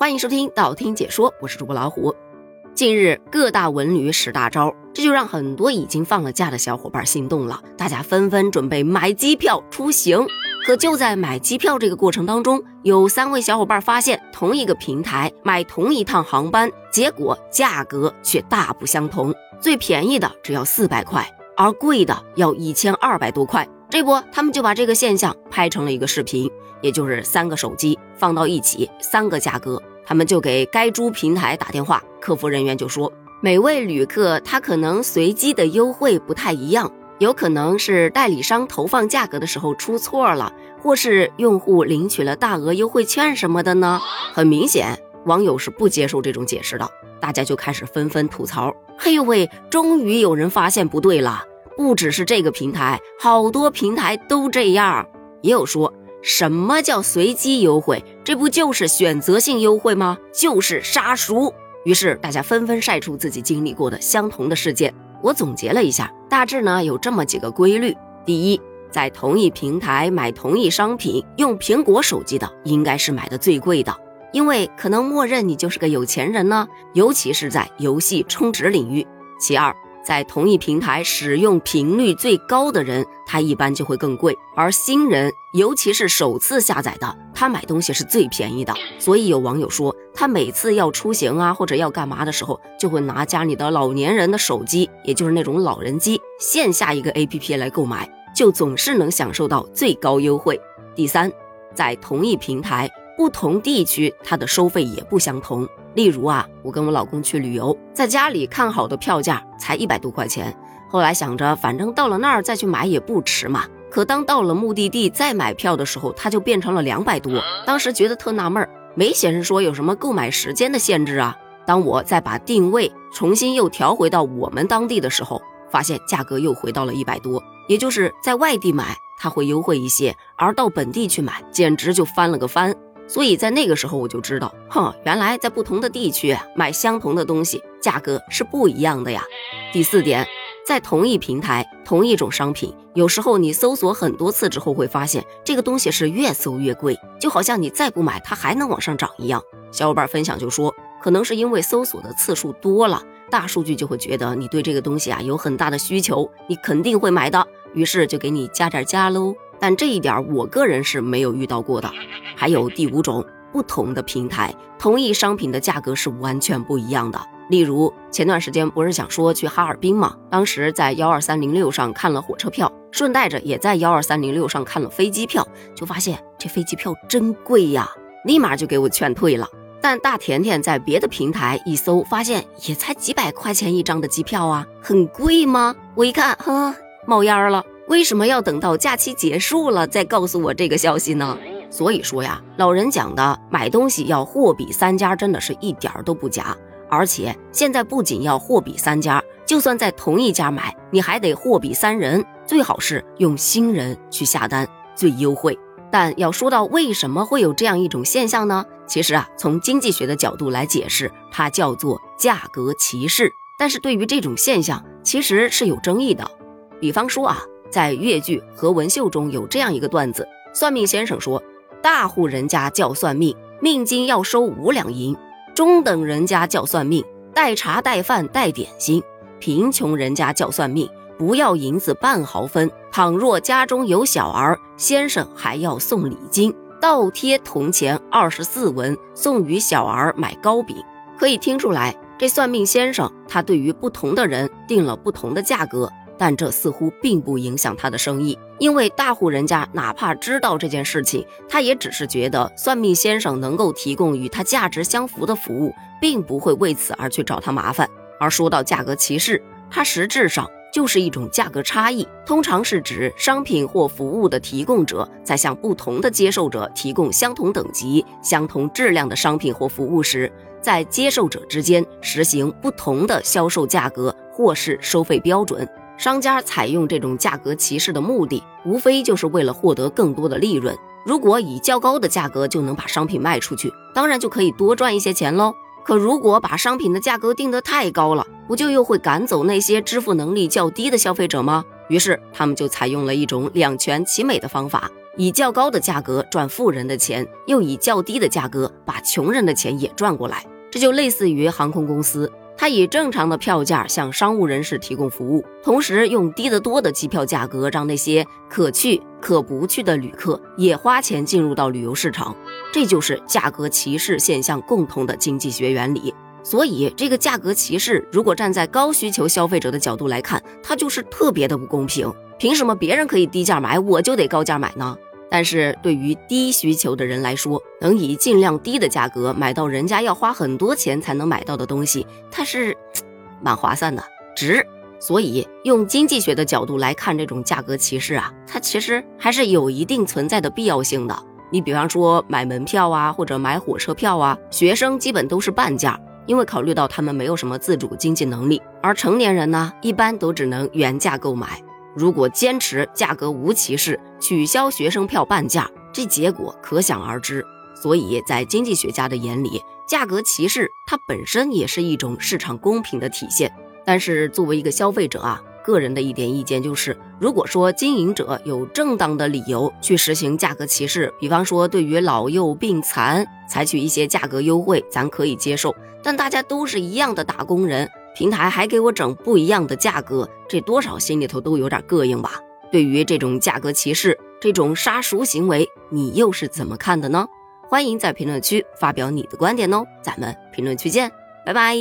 欢迎收听道听解说，我是主播老虎。近日各大文旅使大招，这就让很多已经放了假的小伙伴心动了，大家纷纷准备买机票出行。可就在买机票这个过程当中，有三位小伙伴发现，同一个平台买同一趟航班，结果价格却大不相同。最便宜的只要四百块，而贵的要一千二百多块。这不，他们就把这个现象拍成了一个视频，也就是三个手机放到一起，三个价格。他们就给该诸平台打电话，客服人员就说，每位旅客他可能随机的优惠不太一样，有可能是代理商投放价格的时候出错了，或是用户领取了大额优惠券什么的呢？很明显，网友是不接受这种解释的，大家就开始纷纷吐槽。嘿呦喂，终于有人发现不对了，不只是这个平台，好多平台都这样。也有说。什么叫随机优惠？这不就是选择性优惠吗？就是杀熟。于是大家纷纷晒出自己经历过的相同的事件。我总结了一下，大致呢有这么几个规律：第一，在同一平台买同一商品，用苹果手机的应该是买的最贵的，因为可能默认你就是个有钱人呢，尤其是在游戏充值领域。其二。在同一平台使用频率最高的人，他一般就会更贵；而新人，尤其是首次下载的，他买东西是最便宜的。所以有网友说，他每次要出行啊，或者要干嘛的时候，就会拿家里的老年人的手机，也就是那种老人机，线下一个 APP 来购买，就总是能享受到最高优惠。第三，在同一平台。不同地区它的收费也不相同。例如啊，我跟我老公去旅游，在家里看好的票价才一百多块钱，后来想着反正到了那儿再去买也不迟嘛。可当到了目的地再买票的时候，它就变成了两百多。当时觉得特纳闷儿，没显示说有什么购买时间的限制啊。当我再把定位重新又调回到我们当地的时候，发现价格又回到了一百多，也就是在外地买它会优惠一些，而到本地去买简直就翻了个番。所以在那个时候我就知道，哼，原来在不同的地区买相同的东西，价格是不一样的呀。第四点，在同一平台同一种商品，有时候你搜索很多次之后，会发现这个东西是越搜越贵，就好像你再不买它还能往上涨一样。小伙伴分享就说，可能是因为搜索的次数多了，大数据就会觉得你对这个东西啊有很大的需求，你肯定会买的，于是就给你加点价喽。但这一点我个人是没有遇到过的。还有第五种，不同的平台，同一商品的价格是完全不一样的。例如前段时间不是想说去哈尔滨吗？当时在幺二三零六上看了火车票，顺带着也在幺二三零六上看了飞机票，就发现这飞机票真贵呀，立马就给我劝退了。但大甜甜在别的平台一搜，发现也才几百块钱一张的机票啊，很贵吗？我一看，哼，冒烟了。为什么要等到假期结束了再告诉我这个消息呢？所以说呀，老人讲的买东西要货比三家，真的是一点儿都不假。而且现在不仅要货比三家，就算在同一家买，你还得货比三人，最好是用新人去下单最优惠。但要说到为什么会有这样一种现象呢？其实啊，从经济学的角度来解释，它叫做价格歧视。但是对于这种现象，其实是有争议的。比方说啊。在越剧和文秀中有这样一个段子：算命先生说，大户人家叫算命，命金要收五两银；中等人家叫算命，带茶带饭带点心；贫穷人家叫算命，不要银子半毫分。倘若家中有小儿，先生还要送礼金，倒贴铜钱二十四文，送与小儿买糕饼。可以听出来，这算命先生他对于不同的人定了不同的价格。但这似乎并不影响他的生意，因为大户人家哪怕知道这件事情，他也只是觉得算命先生能够提供与他价值相符的服务，并不会为此而去找他麻烦。而说到价格歧视，它实质上就是一种价格差异，通常是指商品或服务的提供者在向不同的接受者提供相同等级、相同质量的商品或服务时，在接受者之间实行不同的销售价格或是收费标准。商家采用这种价格歧视的目的，无非就是为了获得更多的利润。如果以较高的价格就能把商品卖出去，当然就可以多赚一些钱喽。可如果把商品的价格定得太高了，不就又会赶走那些支付能力较低的消费者吗？于是他们就采用了一种两全其美的方法：以较高的价格赚富人的钱，又以较低的价格把穷人的钱也赚过来。这就类似于航空公司，它以正常的票价向商务人士提供服务，同时用低得多的机票价格让那些可去可不去的旅客也花钱进入到旅游市场。这就是价格歧视现象共同的经济学原理。所以，这个价格歧视，如果站在高需求消费者的角度来看，它就是特别的不公平。凭什么别人可以低价买，我就得高价买呢？但是对于低需求的人来说，能以尽量低的价格买到人家要花很多钱才能买到的东西，它是蛮划算的，值。所以，用经济学的角度来看这种价格歧视啊，它其实还是有一定存在的必要性的。你比方说买门票啊，或者买火车票啊，学生基本都是半价。因为考虑到他们没有什么自主经济能力，而成年人呢，一般都只能原价购买。如果坚持价格无歧视，取消学生票半价，这结果可想而知。所以在经济学家的眼里，价格歧视它本身也是一种市场公平的体现。但是作为一个消费者啊。个人的一点意见就是，如果说经营者有正当的理由去实行价格歧视，比方说对于老幼病残采取一些价格优惠，咱可以接受。但大家都是一样的打工人，平台还给我整不一样的价格，这多少心里头都有点膈应吧？对于这种价格歧视，这种杀熟行为，你又是怎么看的呢？欢迎在评论区发表你的观点哦，咱们评论区见，拜拜。